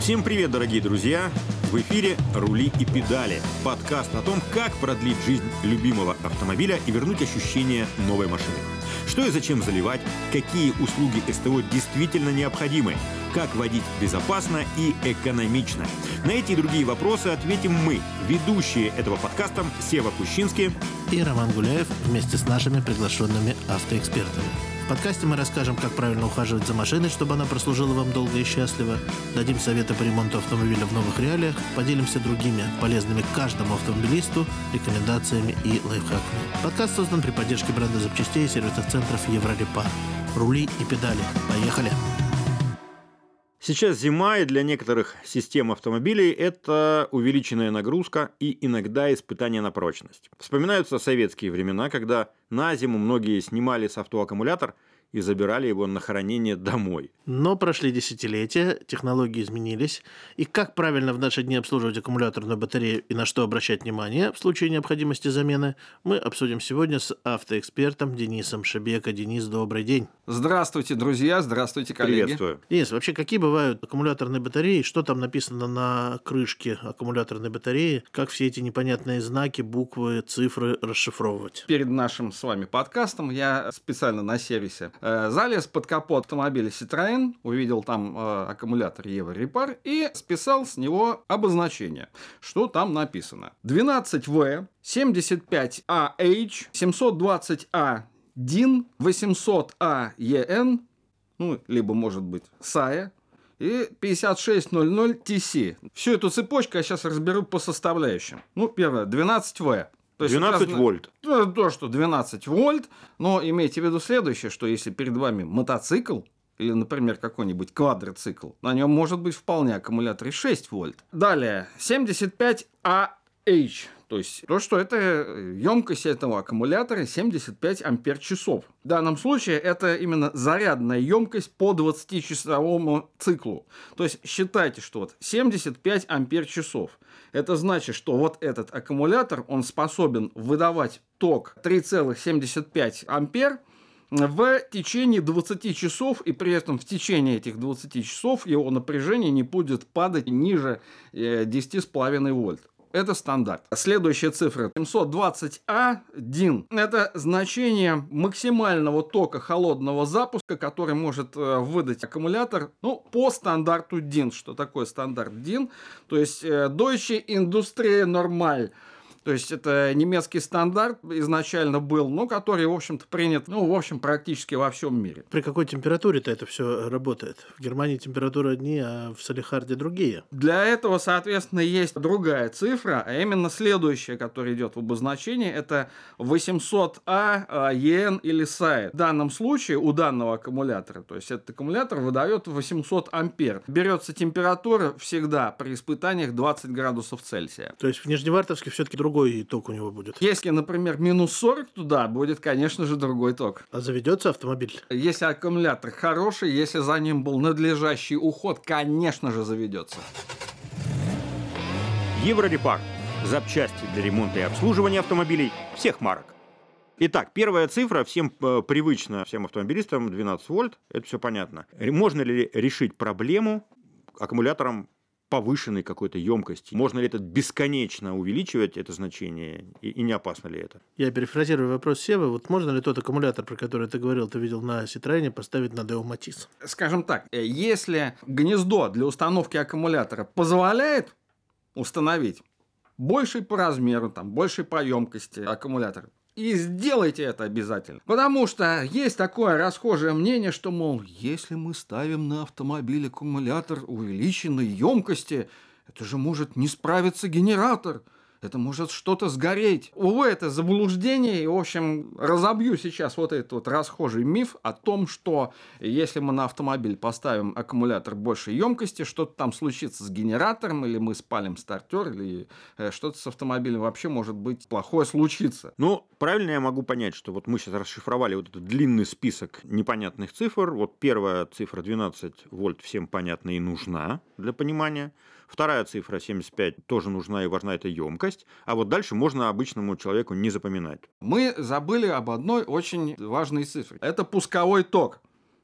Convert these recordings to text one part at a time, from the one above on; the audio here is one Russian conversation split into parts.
Всем привет, дорогие друзья! В эфире «Рули и педали» – подкаст о том, как продлить жизнь любимого автомобиля и вернуть ощущение новой машины. Что и зачем заливать, какие услуги СТО действительно необходимы, как водить безопасно и экономично. На эти и другие вопросы ответим мы, ведущие этого подкаста Сева Кущинский и Роман Гуляев вместе с нашими приглашенными автоэкспертами. Подкасте мы расскажем, как правильно ухаживать за машиной, чтобы она прослужила вам долго и счастливо, дадим советы по ремонту автомобиля в новых реалиях, поделимся другими полезными каждому автомобилисту рекомендациями и лайфхаками. Подкаст создан при поддержке бренда запчастей и сервисных центров Еврорепар. Рули и педали. Поехали! Сейчас зима, и для некоторых систем автомобилей это увеличенная нагрузка и иногда испытание на прочность. Вспоминаются советские времена, когда на зиму многие снимали с авто аккумулятор – и забирали его на хранение домой. Но прошли десятилетия, технологии изменились, и как правильно в наши дни обслуживать аккумуляторную батарею и на что обращать внимание в случае необходимости замены, мы обсудим сегодня с автоэкспертом Денисом Шебека. Денис, добрый день. Здравствуйте, друзья, здравствуйте, коллеги. Приветствую. Денис, вообще какие бывают аккумуляторные батареи, что там написано на крышке аккумуляторной батареи, как все эти непонятные знаки, буквы, цифры расшифровывать? Перед нашим с вами подкастом я специально на сервисе залез под капот автомобиля Citroën, увидел там э, аккумулятор Еврорепар и списал с него обозначение, что там написано. 12В, 75AH, 720A DIN, 800A EN, ну, либо, может быть, SAE, и 5600 TC. Всю эту цепочку я сейчас разберу по составляющим. Ну, первое, 12В. То есть 12 это, вольт. То, то, что 12 вольт, но имейте в виду следующее, что если перед вами мотоцикл, или, например, какой-нибудь квадроцикл, на нем может быть вполне аккумулятор 6 вольт. Далее, 75 AH, то есть то, что это емкость этого аккумулятора 75 ампер-часов. В данном случае это именно зарядная емкость по 20-часовому циклу. То есть считайте, что вот 75 ампер-часов. Это значит, что вот этот аккумулятор, он способен выдавать ток 3,75 ампер в течение 20 часов, и при этом в течение этих 20 часов его напряжение не будет падать ниже 10,5 э, вольт. Это стандарт. Следующая цифра 720А DIN. Это значение максимального тока холодного запуска, который может э, выдать аккумулятор ну, по стандарту DIN. Что такое стандарт DIN? То есть э, Deutsche Industrie Normal то есть это немецкий стандарт изначально был, но который, в общем-то, принят, ну, в общем, практически во всем мире. При какой температуре-то это все работает? В Германии температура одни, а в Салихарде другие. Для этого, соответственно, есть другая цифра, а именно следующая, которая идет в обозначении, это 800А, ЕН или САИ. В данном случае у данного аккумулятора, то есть этот аккумулятор выдает 800 ампер. Берется температура всегда при испытаниях 20 градусов Цельсия. То есть в Нижневартовске все-таки другой другой ток у него будет. Если, например, минус 40 туда, будет, конечно же, другой ток. А заведется автомобиль? Если аккумулятор хороший, если за ним был надлежащий уход, конечно же, заведется. Еврорепар. Запчасти для ремонта и обслуживания автомобилей всех марок. Итак, первая цифра всем э, привычна, всем автомобилистам 12 вольт, это все понятно. Можно ли решить проблему аккумулятором повышенной какой-то емкости. Можно ли это бесконечно увеличивать, это значение, и, и не опасно ли это? Я перефразирую вопрос Севы. Вот можно ли тот аккумулятор, про который ты говорил, ты видел на Citroёn, поставить на Deo Matiz? Скажем так, э, если гнездо для установки аккумулятора позволяет установить больший по размеру, там, большей по емкости аккумулятор, и сделайте это обязательно. Потому что есть такое расхожее мнение, что, мол, если мы ставим на автомобиль аккумулятор увеличенной емкости, это же может не справиться генератор – это может что-то сгореть. Увы, это заблуждение, и, в общем, разобью сейчас вот этот вот расхожий миф о том, что если мы на автомобиль поставим аккумулятор большей емкости, что-то там случится с генератором, или мы спалим стартер, или э, что-то с автомобилем вообще может быть плохое случится. Ну, правильно я могу понять, что вот мы сейчас расшифровали вот этот длинный список непонятных цифр. Вот первая цифра 12 вольт всем понятна и нужна для понимания. Вторая цифра 75 тоже нужна и важна эта емкость. А вот дальше можно обычному человеку не запоминать. Мы забыли об одной очень важной цифре. Это пусковой ток.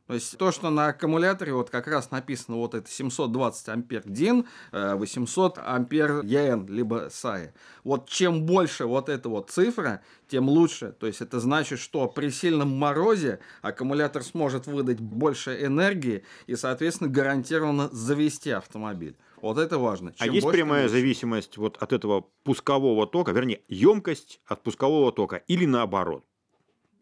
То есть то, что на аккумуляторе вот как раз написано вот это 720 ампер DIN, 800 э, ампер EN, либо SAE. Вот чем больше вот эта вот цифра, тем лучше. То есть это значит, что при сильном морозе аккумулятор сможет выдать больше энергии и, соответственно, гарантированно завести автомобиль. Вот это важно. А Чем а есть прямая лучше. зависимость вот от этого пускового тока, вернее, емкость от пускового тока или наоборот?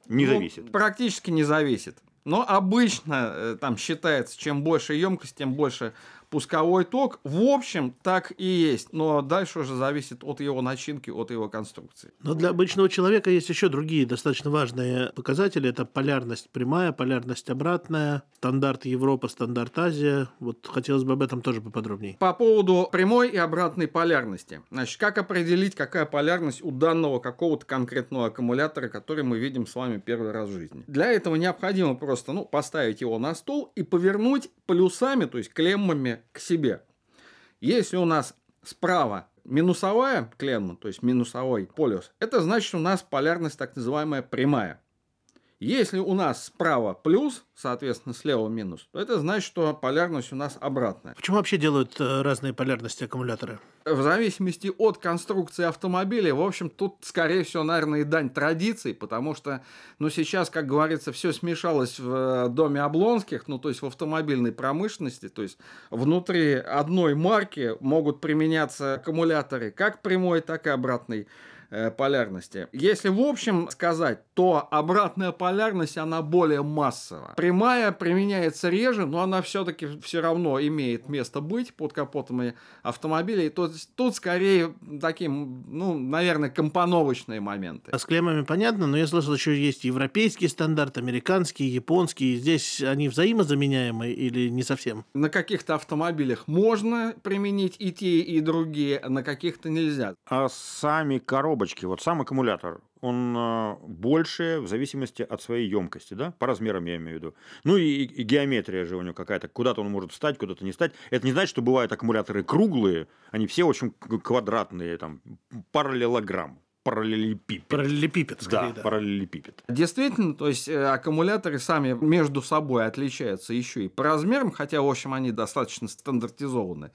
Не ну, зависит. Практически не зависит. Но обычно э, там считается, чем больше емкость, тем больше пусковой ток. В общем, так и есть, но дальше уже зависит от его начинки, от его конструкции. Но для обычного человека есть еще другие достаточно важные показатели. Это полярность прямая, полярность обратная, стандарт Европа, стандарт Азия. Вот хотелось бы об этом тоже поподробнее. По поводу прямой и обратной полярности. Значит, как определить, какая полярность у данного какого-то конкретного аккумулятора, который мы видим с вами первый раз в жизни? Для этого необходимо просто ну, поставить его на стол и повернуть полюсами, то есть клеммами к себе. Если у нас справа минусовая клемма, то есть минусовой полюс, это значит, у нас полярность так называемая прямая. Если у нас справа плюс, соответственно, слева минус, то это значит, что полярность у нас обратная. Почему вообще делают э, разные полярности аккумулятора? В зависимости от конструкции автомобиля, в общем, тут, скорее всего, наверное, и дань традиции, потому что, ну, сейчас, как говорится, все смешалось в э, доме Облонских, ну, то есть в автомобильной промышленности, то есть внутри одной марки могут применяться аккумуляторы как прямой, так и обратной Э, полярности. Если в общем сказать, то обратная полярность, она более массовая. Прямая применяется реже, но она все-таки все равно имеет место быть под капотом автомобилей. То тут скорее таким, ну, наверное, компоновочные моменты. А с клеммами понятно, но я слышал, еще есть европейский стандарт, американский, японский. Здесь они взаимозаменяемы или не совсем? На каких-то автомобилях можно применить и те, и другие, а на каких-то нельзя. А сами коробочки коробочки, вот сам аккумулятор, он а, больше в зависимости от своей емкости, да, по размерам я имею в виду. Ну и, и геометрия же у него какая-то, куда-то он может встать, куда-то не встать. Это не значит, что бывают аккумуляторы круглые, они все очень квадратные, там, параллелограмм параллелепипед. Параллелепипед, скорее, да, да. параллелепипед. Действительно, то есть э, аккумуляторы сами между собой отличаются еще и по размерам, хотя, в общем, они достаточно стандартизованы.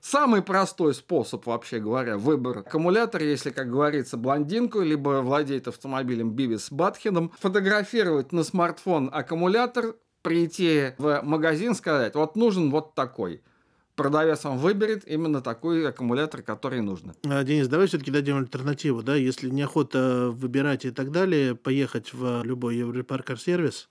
Самый простой способ, вообще говоря, выбора аккумулятора, если, как говорится, блондинку, либо владеет автомобилем Бивис Батхеном, фотографировать на смартфон аккумулятор, прийти в магазин, сказать, вот нужен вот такой продавец вам выберет именно такой аккумулятор, который нужно. А, Денис, давай все-таки дадим альтернативу, да, если неохота выбирать и так далее, поехать в любой Европаркар сервис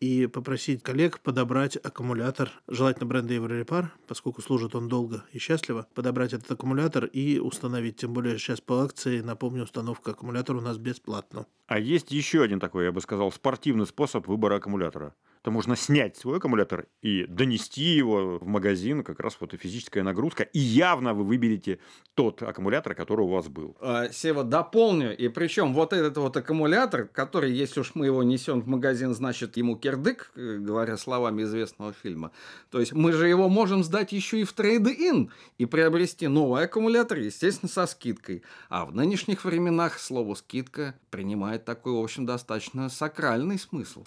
и попросить коллег подобрать аккумулятор, желательно бренда Еврорепар, поскольку служит он долго и счастливо, подобрать этот аккумулятор и установить. Тем более сейчас по акции, напомню, установка аккумулятора у нас бесплатно. А есть еще один такой, я бы сказал, спортивный способ выбора аккумулятора то можно снять свой аккумулятор и донести его в магазин, как раз вот и физическая нагрузка, и явно вы выберете тот аккумулятор, который у вас был. А, Сева, дополню, и причем вот этот вот аккумулятор, который, если уж мы его несем в магазин, значит, ему кирдык, э, говоря словами известного фильма, то есть мы же его можем сдать еще и в трейд-ин и приобрести новый аккумулятор, естественно, со скидкой. А в нынешних временах слово «скидка» принимает такой, в общем, достаточно сакральный смысл.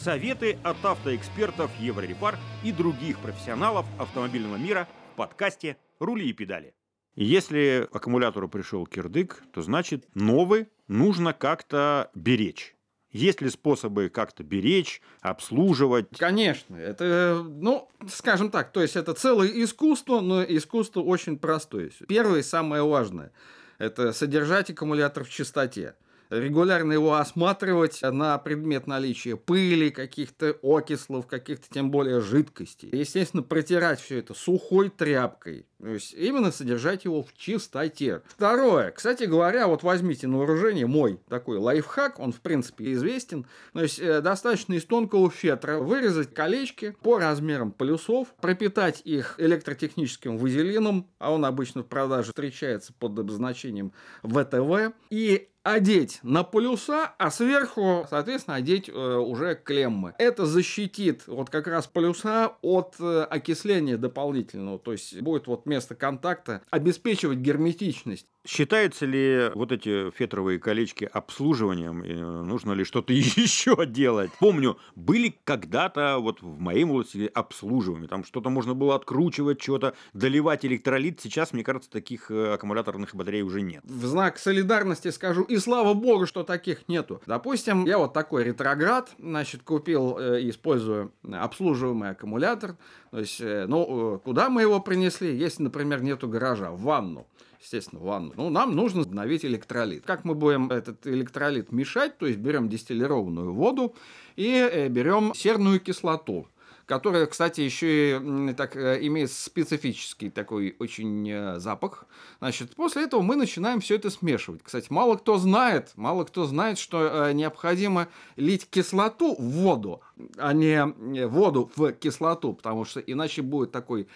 Советы от автоэкспертов Еврорепар и других профессионалов автомобильного мира в подкасте «Рули и педали». Если аккумулятору пришел кирдык, то значит новый нужно как-то беречь. Есть ли способы как-то беречь, обслуживать? Конечно, это, ну, скажем так, то есть это целое искусство, но искусство очень простое. Первое и самое важное – это содержать аккумулятор в чистоте регулярно его осматривать на предмет наличия пыли, каких-то окислов, каких-то тем более жидкостей. Естественно, протирать все это сухой тряпкой. То есть именно содержать его в чистоте. Второе. Кстати говоря, вот возьмите на вооружение мой такой лайфхак, он в принципе известен. То есть э, достаточно из тонкого фетра вырезать колечки по размерам полюсов, пропитать их электротехническим вазелином, а он обычно в продаже встречается под обозначением ВТВ, и одеть на полюса, а сверху, соответственно, одеть э, уже клеммы. Это защитит вот как раз полюса от э, окисления дополнительного, то есть будет вот место контакта обеспечивать герметичность. Считаются ли вот эти фетровые колечки обслуживанием? И нужно ли что-то еще делать? Помню, были когда-то вот в моей молодости обслуживаемые. Там что-то можно было откручивать, что-то доливать электролит. Сейчас, мне кажется, таких э, аккумуляторных батарей уже нет. В знак солидарности скажу, и слава богу, что таких нету. Допустим, я вот такой ретроград, значит, купил э, использую обслуживаемый аккумулятор. То есть, э, ну, э, куда мы его принесли? Если, например, нету гаража, в ванну естественно, ванну. Ну, нам нужно обновить электролит. Как мы будем этот электролит мешать? То есть берем дистиллированную воду и берем серную кислоту которая, кстати, еще и так, э, имеет специфический такой очень э, запах. Значит, после этого мы начинаем все это смешивать. Кстати, мало кто знает, мало кто знает, что э, необходимо лить кислоту в воду, а не воду в кислоту, потому что иначе будет такой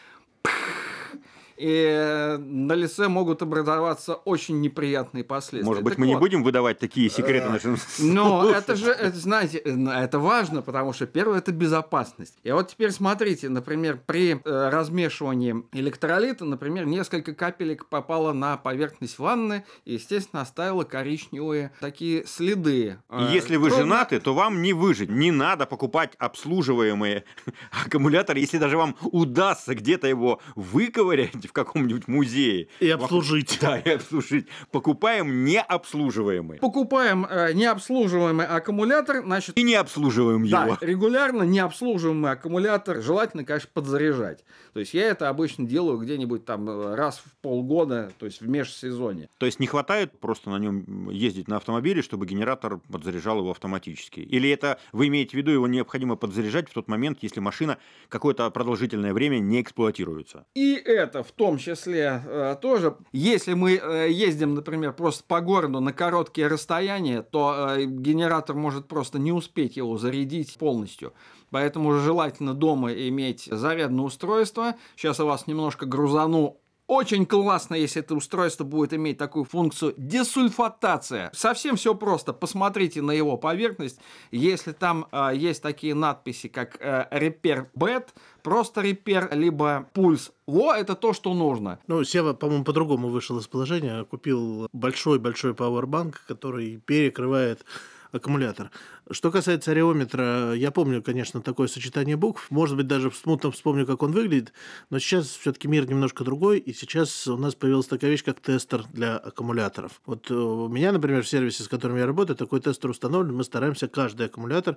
и на лице могут образоваться очень неприятные последствия. Может быть, так мы вот, не будем выдавать такие секреты нашим Но это же, это, знаете, это важно, потому что первое – это безопасность. И вот теперь смотрите, например, при э, размешивании электролита, например, несколько капелек попало на поверхность ванны и, естественно, оставило коричневые такие следы. Если вы женаты, то вам не выжить. Не надо покупать обслуживаемые аккумуляторы, если даже вам удастся где-то его выковырять, в каком-нибудь музее. И обслужить. Да, и обслужить. Покупаем необслуживаемый. Покупаем э, необслуживаемый аккумулятор, значит... И не обслуживаем да, его. регулярно необслуживаемый аккумулятор желательно, конечно, подзаряжать. То есть я это обычно делаю где-нибудь там э, раз в полгода, то есть в межсезонье. То есть не хватает просто на нем ездить на автомобиле, чтобы генератор подзаряжал его автоматически? Или это вы имеете в виду, его необходимо подзаряжать в тот момент, если машина какое-то продолжительное время не эксплуатируется? И это в в том числе э, тоже. Если мы э, ездим, например, просто по городу на короткие расстояния, то э, генератор может просто не успеть его зарядить полностью. Поэтому желательно дома иметь зарядное устройство. Сейчас я вас немножко грузану очень классно, если это устройство будет иметь такую функцию десульфатация. Совсем все просто. Посмотрите на его поверхность. Если там э, есть такие надписи, как э, Repair Bed, просто Repair, либо пульс во, это то, что нужно. Ну, Сева, по-моему, по-другому вышел из положения. Купил большой-большой пауэрбанк, который перекрывает аккумулятор. Что касается ареометра, я помню, конечно, такое сочетание букв. Может быть, даже смутно вспомню, как он выглядит. Но сейчас все-таки мир немножко другой. И сейчас у нас появилась такая вещь, как тестер для аккумуляторов. Вот э, у меня, например, в сервисе, с которым я работаю, такой тестер установлен. Мы стараемся каждый аккумулятор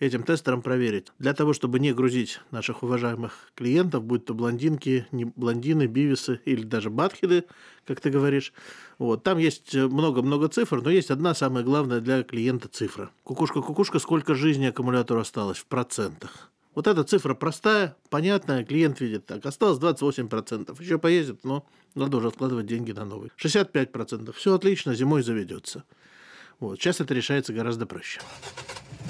этим тестером проверить. Для того, чтобы не грузить наших уважаемых клиентов, будь то блондинки, не блондины, бивисы или даже батхиды, как ты говоришь. Вот. Там есть много-много цифр, но есть одна самая главная для клиента цифра. Кукушка-кукушка, сколько жизни аккумулятору осталось в процентах. Вот эта цифра простая, понятная, клиент видит так. Осталось 28%. Еще поездит, но надо уже откладывать деньги на новый. 65%. Все отлично, зимой заведется. Вот. Сейчас это решается гораздо проще.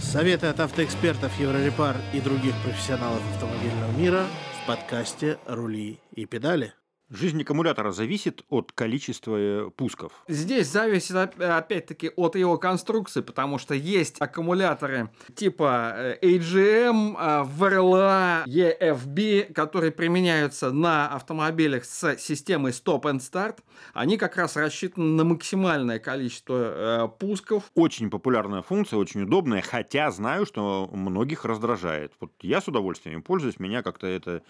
Советы от автоэкспертов Еврорепар и других профессионалов автомобильного мира в подкасте «Рули и педали». Жизнь аккумулятора зависит от количества э, пусков. Здесь зависит опять-таки от его конструкции, потому что есть аккумуляторы типа э, AGM, VRLA, EFB, которые применяются на автомобилях с системой Stop and Start. Они как раз рассчитаны на максимальное количество э, пусков. Очень популярная функция, очень удобная, хотя знаю, что многих раздражает. Вот я с удовольствием пользуюсь, меня как-то это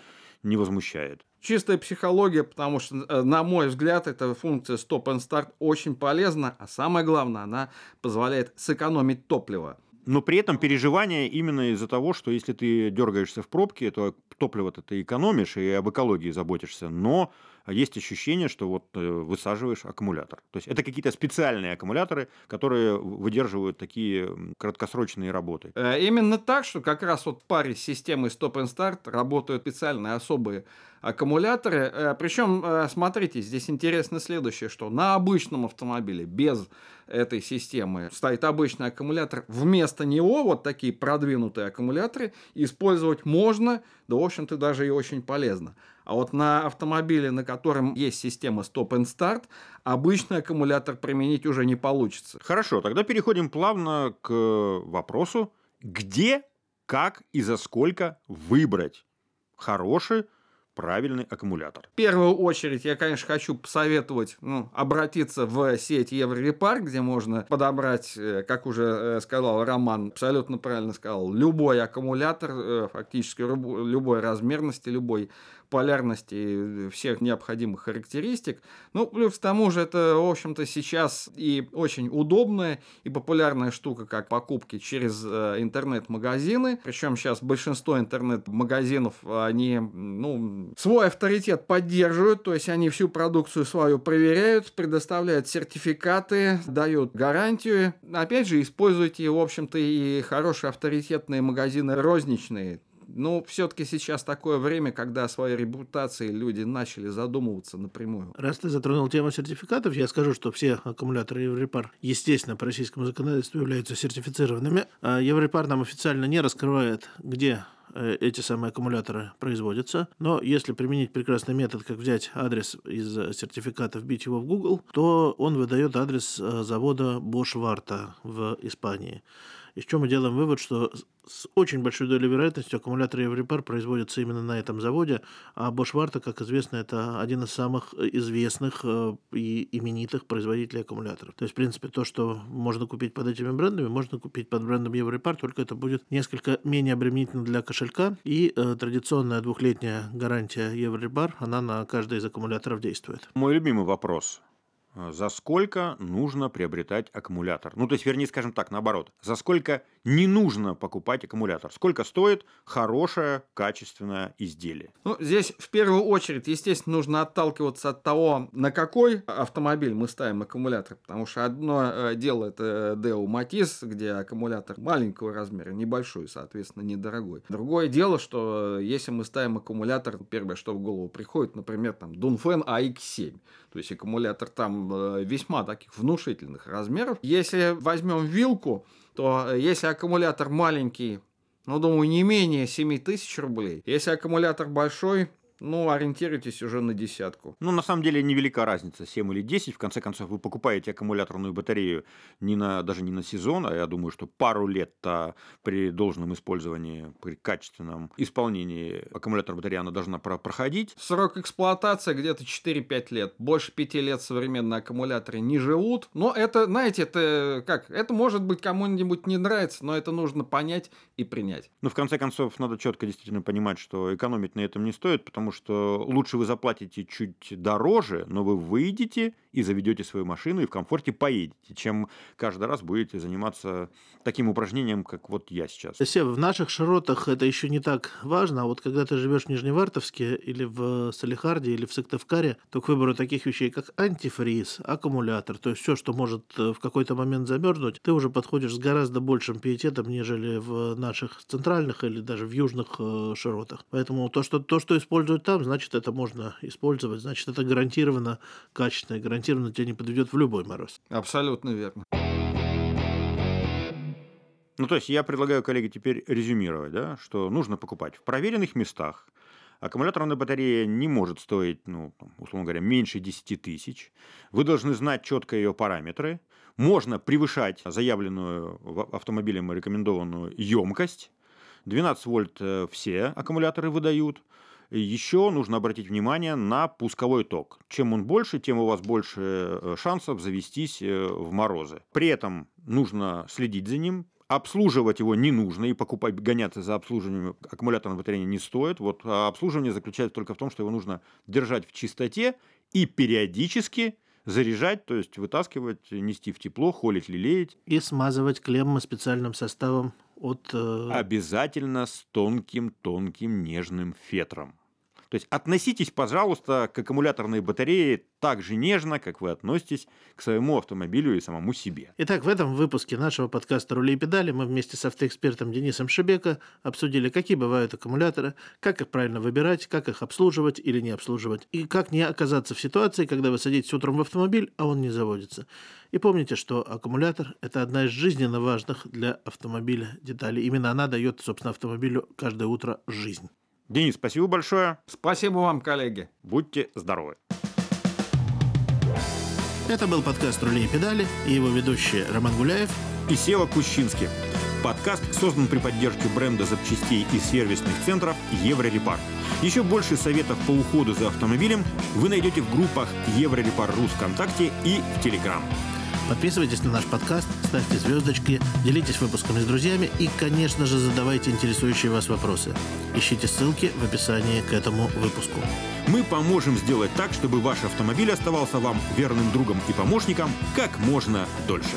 не возмущает. Чистая психология, потому что, э, на мой взгляд, эта функция Stop and Start очень полезна, а самое главное, она позволяет сэкономить топливо. Но при этом переживание именно из-за того, что если ты дергаешься в пробке, то топливо-то ты экономишь и об экологии заботишься, но есть ощущение, что вот э, высаживаешь аккумулятор. То есть это какие-то специальные аккумуляторы, которые выдерживают такие краткосрочные работы. Э, именно так, что как раз вот в паре с системой Stop and Start работают специальные особые аккумуляторы. Э, Причем, смотрите, здесь интересно следующее, что на обычном автомобиле без этой системы стоит обычный аккумулятор. Вместо него вот такие продвинутые аккумуляторы использовать можно, да, в общем-то, даже и очень полезно. А вот на автомобиле, на котором есть система Stop and Start, обычный аккумулятор применить уже не получится. Хорошо, тогда переходим плавно к вопросу, где, как и за сколько выбрать хороший правильный аккумулятор? В первую очередь я, конечно, хочу посоветовать ну, обратиться в сеть Еврорепар, где можно подобрать, э, как уже э, сказал Роман, абсолютно правильно сказал, любой аккумулятор, э, фактически любой размерности, любой полярности всех необходимых характеристик. Ну, плюс к тому же это, в общем-то, сейчас и очень удобная и популярная штука, как покупки через э, интернет-магазины. Причем сейчас большинство интернет-магазинов, они, ну, свой авторитет поддерживают, то есть они всю продукцию свою проверяют, предоставляют сертификаты, дают гарантию. Опять же, используйте, в общем-то, и хорошие авторитетные магазины розничные, ну, все-таки сейчас такое время, когда о своей репутации люди начали задумываться напрямую. Раз ты затронул тему сертификатов, я скажу, что все аккумуляторы Еврорепар, естественно, по российскому законодательству являются сертифицированными. А Еврорепар нам официально не раскрывает, где э, эти самые аккумуляторы производятся. Но если применить прекрасный метод, как взять адрес из сертификата, вбить его в Google, то он выдает адрес э, завода Bosch Warta в Испании. Из чего мы делаем вывод, что с очень большой долей вероятности аккумуляторы Еврепар производятся именно на этом заводе, а Bosch Warta, как известно, это один из самых известных э, и именитых производителей аккумуляторов. То есть, в принципе, то, что можно купить под этими брендами, можно купить под брендом Еврепар, только это будет несколько менее обременительно для кошелька, и э, традиционная двухлетняя гарантия Еврепар, она на каждый из аккумуляторов действует. Мой любимый вопрос. А, за сколько нужно приобретать аккумулятор. Ну, то есть, вернее, скажем так, наоборот. За сколько не нужно покупать аккумулятор. Сколько стоит хорошее, качественное изделие. Ну, здесь в первую очередь, естественно, нужно отталкиваться от того, на какой автомобиль мы ставим аккумулятор. Потому что одно э, дело это Deo Matiz, где аккумулятор маленького размера, небольшой, соответственно, недорогой. Другое дело, что если мы ставим аккумулятор, первое, что в голову приходит, например, там Dunfen AX7. То есть аккумулятор там э, весьма таких внушительных размеров. Если возьмем вилку, то э, если аккумулятор маленький, ну, думаю, не менее 7 тысяч рублей. Если аккумулятор большой, ну, ориентируйтесь уже на десятку. Ну, на самом деле, невелика разница, 7 или 10. В конце концов, вы покупаете аккумуляторную батарею не на, даже не на сезон, а я думаю, что пару лет-то при должном использовании, при качественном исполнении аккумулятора батареи она должна проходить. Срок эксплуатации где-то 4-5 лет. Больше 5 лет современные аккумуляторы не живут. Но это, знаете, это как? Это может быть кому-нибудь не нравится, но это нужно понять и принять. Ну, в конце концов, надо четко действительно понимать, что экономить на этом не стоит, потому потому что лучше вы заплатите чуть дороже, но вы выйдете и заведете свою машину и в комфорте поедете, чем каждый раз будете заниматься таким упражнением, как вот я сейчас. Сев, в наших широтах это еще не так важно, а вот когда ты живешь в Нижневартовске или в Салихарде или в Сыктывкаре, то к выбору таких вещей, как антифриз, аккумулятор, то есть все, что может э, в какой-то момент замерзнуть, ты уже подходишь с гораздо большим пиететом, нежели в наших центральных или даже в южных э, широтах. Поэтому то, что, то, что используют используют там, значит, это можно использовать, значит, это гарантированно качественно, гарантированно тебя не подведет в любой мороз. Абсолютно верно. Ну, то есть я предлагаю коллеге теперь резюмировать, да, что нужно покупать в проверенных местах. Аккумуляторная батарея не может стоить, ну, условно говоря, меньше 10 тысяч. Вы должны знать четко ее параметры. Можно превышать заявленную автомобилем рекомендованную емкость. 12 вольт э, все аккумуляторы выдают. Еще нужно обратить внимание на пусковой ток. Чем он больше, тем у вас больше э, шансов завестись э, в морозы. При этом нужно следить за ним, обслуживать его не нужно, и покупать, гоняться за обслуживанием аккумуляторной батареи не стоит. Вот а обслуживание заключается только в том, что его нужно держать в чистоте и периодически заряжать, то есть вытаскивать, нести в тепло, холить, лелеять. И смазывать клеммы специальным составом от... Э... Обязательно с тонким-тонким нежным фетром. То есть относитесь, пожалуйста, к аккумуляторной батарее так же нежно, как вы относитесь к своему автомобилю и самому себе. Итак, в этом выпуске нашего подкаста «Рули и педали» мы вместе с автоэкспертом Денисом Шебека обсудили, какие бывают аккумуляторы, как их правильно выбирать, как их обслуживать или не обслуживать, и как не оказаться в ситуации, когда вы садитесь утром в автомобиль, а он не заводится. И помните, что аккумулятор – это одна из жизненно важных для автомобиля деталей. Именно она дает, собственно, автомобилю каждое утро жизнь. Денис, спасибо большое. Спасибо вам, коллеги. Будьте здоровы. Это был подкаст «Рули и педали» и его ведущие Роман Гуляев и Сева Кущинский. Подкаст создан при поддержке бренда запчастей и сервисных центров «Еврорепар». Еще больше советов по уходу за автомобилем вы найдете в группах «Еврорепар Рус» ВКонтакте и в Телеграм. Подписывайтесь на наш подкаст, ставьте звездочки, делитесь выпусками с друзьями и, конечно же, задавайте интересующие вас вопросы. Ищите ссылки в описании к этому выпуску. Мы поможем сделать так, чтобы ваш автомобиль оставался вам верным другом и помощником как можно дольше.